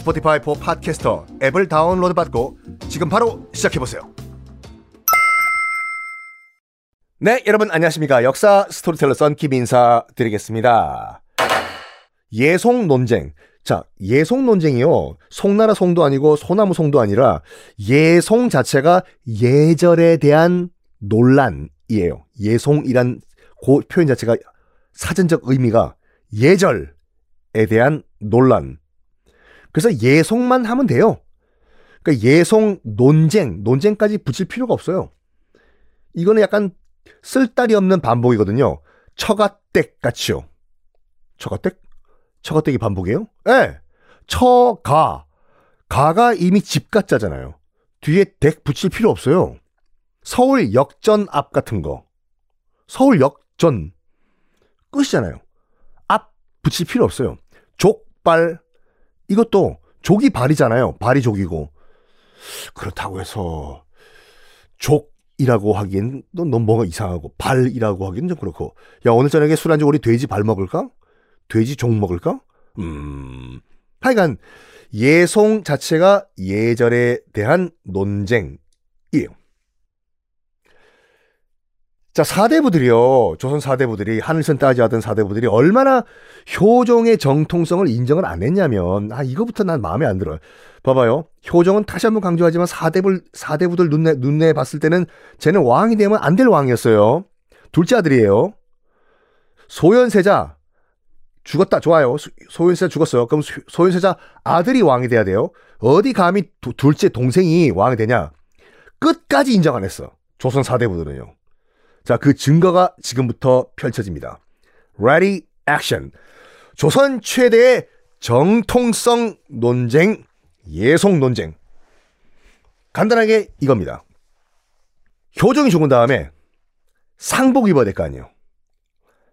Spotify for Podcasters 앱을 다운로드 받고 지금 바로 시작해보세요. 네, 여러분 안녕하십니까. 역사 스토리텔러 썬킴 인사드리겠습니다. 예송 논쟁. 자, 예송 논쟁이요. 송나라 송도 아니고 소나무 송도 아니라 예송 자체가 예절에 대한 논란이에요. 예송이란 그 표현 자체가 사전적 의미가 예절에 대한 논란. 그래서 예송만 하면 돼요. 그러니까 예송 논쟁, 논쟁까지 붙일 필요가 없어요. 이거는 약간 쓸데리 없는 반복이거든요. 처가댁 같이요. 처가댁? 처가댁이 반복이에요? 예. 네. 처가. 가가 이미 집가짜잖아요. 뒤에 댁 붙일 필요 없어요. 서울 역전 앞 같은 거. 서울 역전. 끝이잖아요. 앞 붙일 필요 없어요. 족발. 이것도 족이 발이잖아요. 발이 족이고. 그렇다고 해서 족 이라고 하기엔 넌 뭔가 이상하고 발이라고 하기엔 좀 그렇고 야 오늘 저녁에 술안주 우리 돼지 발 먹을까? 돼지 종 먹을까? 음 하여간 예송 자체가 예절에 대한 논쟁이에요. 자, 사대부들이요. 조선 사대부들이 하늘선 따지하던 사대부들이 얼마나 효종의 정통성을 인정을 안 했냐면 아 이거부터 난 마음에 안 들어요. 봐봐요. 효종은 다시 한번 강조하지만 사대부 사대부들 눈내 눈내 봤을 때는 쟤는 왕이 되면 안 될 왕이었어요. 둘째 아들이에요. 소현세자 죽었다 좋아요. 소현세자 죽었어요. 그럼 소현세자 아들이 왕이 돼야 돼요. 어디 감히 두, 둘째 동생이 왕이 되냐? 끝까지 인정 안 했어. 조선 사대부들은요. 자, 그 증거가 지금부터 펼쳐집니다. Ready, action. 조선 최대의 정통성 논쟁, 예송 논쟁. 간단하게 이겁니다. 효정이 죽은 다음에 상복 입어야 될 거 아니에요.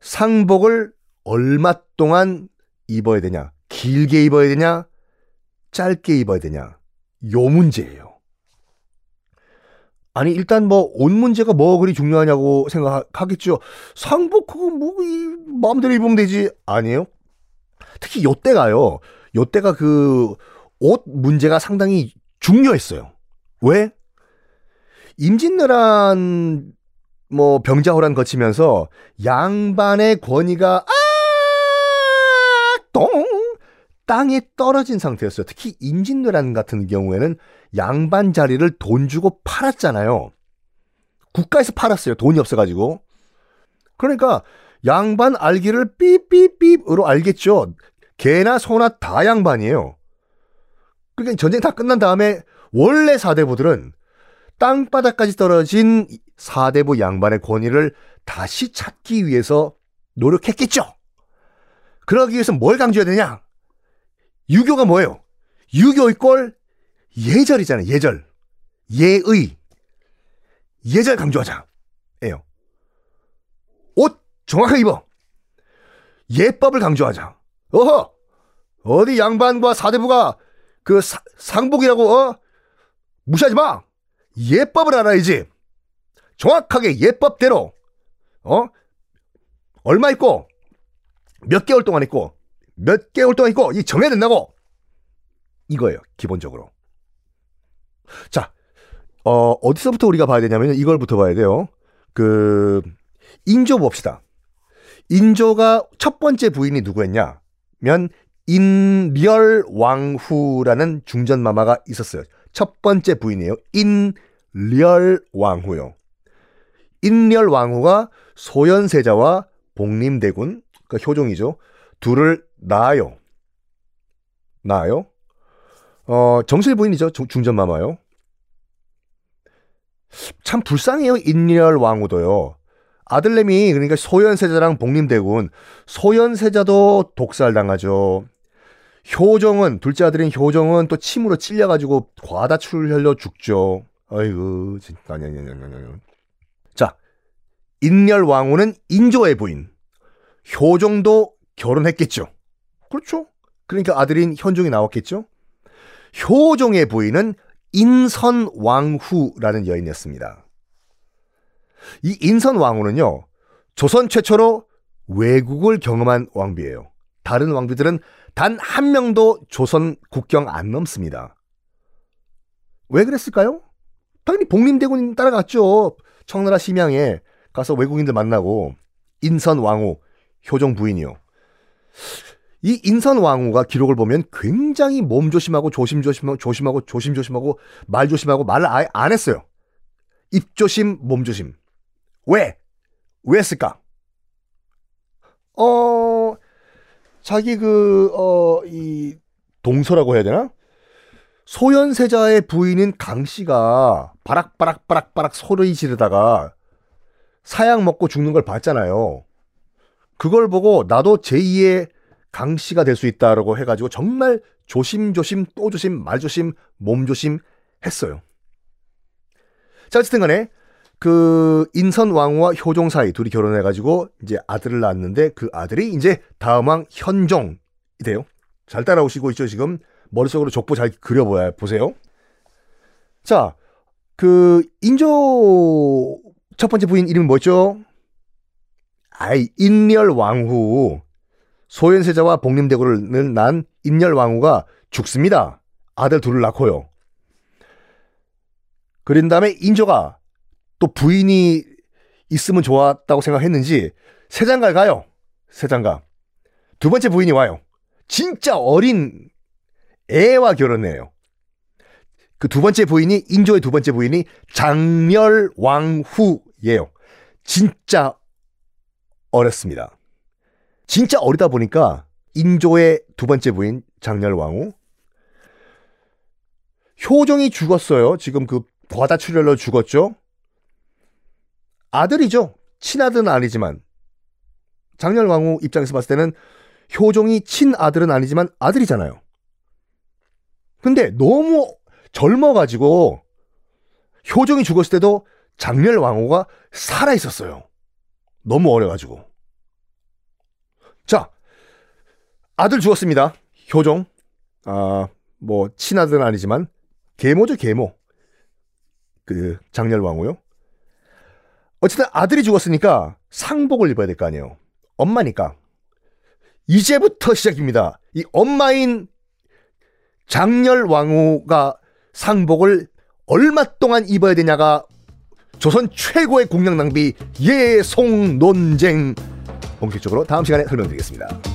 상복을 얼마 동안 입어야 되냐? 길게 입어야 되냐? 짧게 입어야 되냐? 요 문제예요. 아니 일단 뭐 옷 문제가 뭐 그리 중요하냐고 생각하겠죠. 상복 그거 뭐 이, 마음대로 입으면 되지 아니에요? 특히 요때가요. 요때가 그 옷 문제가 상당히 중요했어요. 왜? 임진왜란 뭐 병자호란 거치면서 양반의 권위가 아똥 땅에 떨어진 상태였어요. 특히 임진왜란 같은 경우에는 양반 자리를 돈 주고 팔았잖아요. 국가에서 팔았어요. 돈이 없어가지고. 그러니까 양반 알기를 삐삐삐으로 알겠죠. 개나 소나 다 양반이에요. 그러니까 전쟁 다 끝난 다음에 원래 사대부들은 땅바닥까지 떨어진 사대부 양반의 권위를 다시 찾기 위해서 노력했겠죠. 그러기 위해서 뭘 강조해야 되냐? 유교가 뭐예요? 유교의 꼴 예절이잖아요. 예절. 예의. 예절 강조하자. 예요. 옷 정확하게 입어. 예법을 강조하자. 어허! 어디 양반과 사대부가 그 사, 상복이라고 어? 무시하지 마. 예법을 알아야지. 정확하게 예법대로 어? 얼마 있고 몇 개월 동안 있고 몇 개월 동안 있고 이 정해야 된다고. 이거예요. 기본적으로. 자, 어, 어디서부터 우리가 봐야 되냐면 이걸부터 봐야 돼요. 그, 인조 봅시다. 인조가 첫 번째 부인이 누구였냐? 면 인렬 왕후라는 중전 마마가 있었어요. 첫 번째 부인이에요. 인렬 왕후요. 인렬 왕후가 소현세자와 복림대군, 그러니까 효종이죠. 둘을 낳아요. 낳아요. 어, 정실 부인이죠. 중전 마마요. 참 불쌍해요. 인렬 왕후도요. 아들내미 그러니까 소현세자랑 복림대군 소현세자도 독살당하죠. 효정은 둘째 아들인 효정은 또 침으로 찔려가지고 과다출을 흘려 죽죠. 아이고 진짜 아니 아니 아니 아니. 자 인렬 왕후는 인조의 부인 효정도 결혼했겠죠. 그렇죠. 그러니까 아들인 현종이 나왔겠죠. 효종의 부인은 인선왕후라는 여인이었습니다. 이 인선왕후는요, 조선 최초로 외국을 경험한 왕비예요. 다른 왕비들은 단 한 명도 조선 국경 안 넘습니다. 왜 그랬을까요? 당연히 복림대군 따라갔죠. 청나라 심양에 가서 외국인들 만나고 인선왕후, 효종 부인이요. 이 인선 왕후가 기록을 보면 굉장히 몸 조심하고 조심조심하고 조심하고 조심조심하고 말 조심하고 말을 아예 안 했어요. 입 조심, 몸 조심. 왜? 왜 했을까? 어, 자기 그, 어, 이, 동서라고 해야 되나? 소현세자의 부인인 강 씨가 바락바락바락바락 소리 지르다가 사약 먹고 죽는 걸 봤잖아요. 그걸 보고 나도 제2의 강 씨가 될 수 있다라고 해가지고 정말 조심조심 또 조심 말 조심 몸 조심 했어요. 자 어쨌든 간에 그 인선 왕후와 효종 사이 둘이 결혼해가지고 이제 아들을 낳았는데 그 아들이 이제 다음 왕 현종이 돼요. 잘 따라오시고 있죠 지금 머릿속으로 족보 잘 그려보야 보세요. 자, 그 인조 첫 번째 부인 이름이 뭐죠? 아이 인렬 왕후 소현세자와 복림대구를 난 인열왕후가 죽습니다. 아들 둘을 낳고요. 그린 다음에 인조가 또 부인이 있으면 좋았다고 생각했는지 세장가 가요. 세장가. 두 번째 부인이 와요. 진짜 어린 애와 결혼해요. 그 두 번째 부인이 인조의 두 번째 부인이 장멸왕후예요. 진짜 어렸습니다. 진짜 어리다 보니까 인조의 두 번째 부인 장렬왕후 효종이 죽었어요. 지금 그 과다 출혈로 죽었죠. 아들이죠. 친아들은 아니지만 장렬왕후 입장에서 봤을 때는 효종이 친아들은 아니지만 아들이잖아요. 근데 너무 젊어가지고 효종이 죽었을 때도 장렬왕후가 살아 있었어요. 너무 어려가지고. 자, 아들 죽었습니다. 효종. 아, 뭐, 친아들은 아니지만, 계모죠, 계모. 그, 장렬왕후요. 어쨌든 아들이 죽었으니까 상복을 입어야 될 거 아니에요. 엄마니까. 이제부터 시작입니다. 이 엄마인 장렬왕후가 상복을 얼마 동안 입어야 되냐가 조선 최고의 공양 낭비 예송 논쟁 본격적으로 다음 시간에 설명드리겠습니다.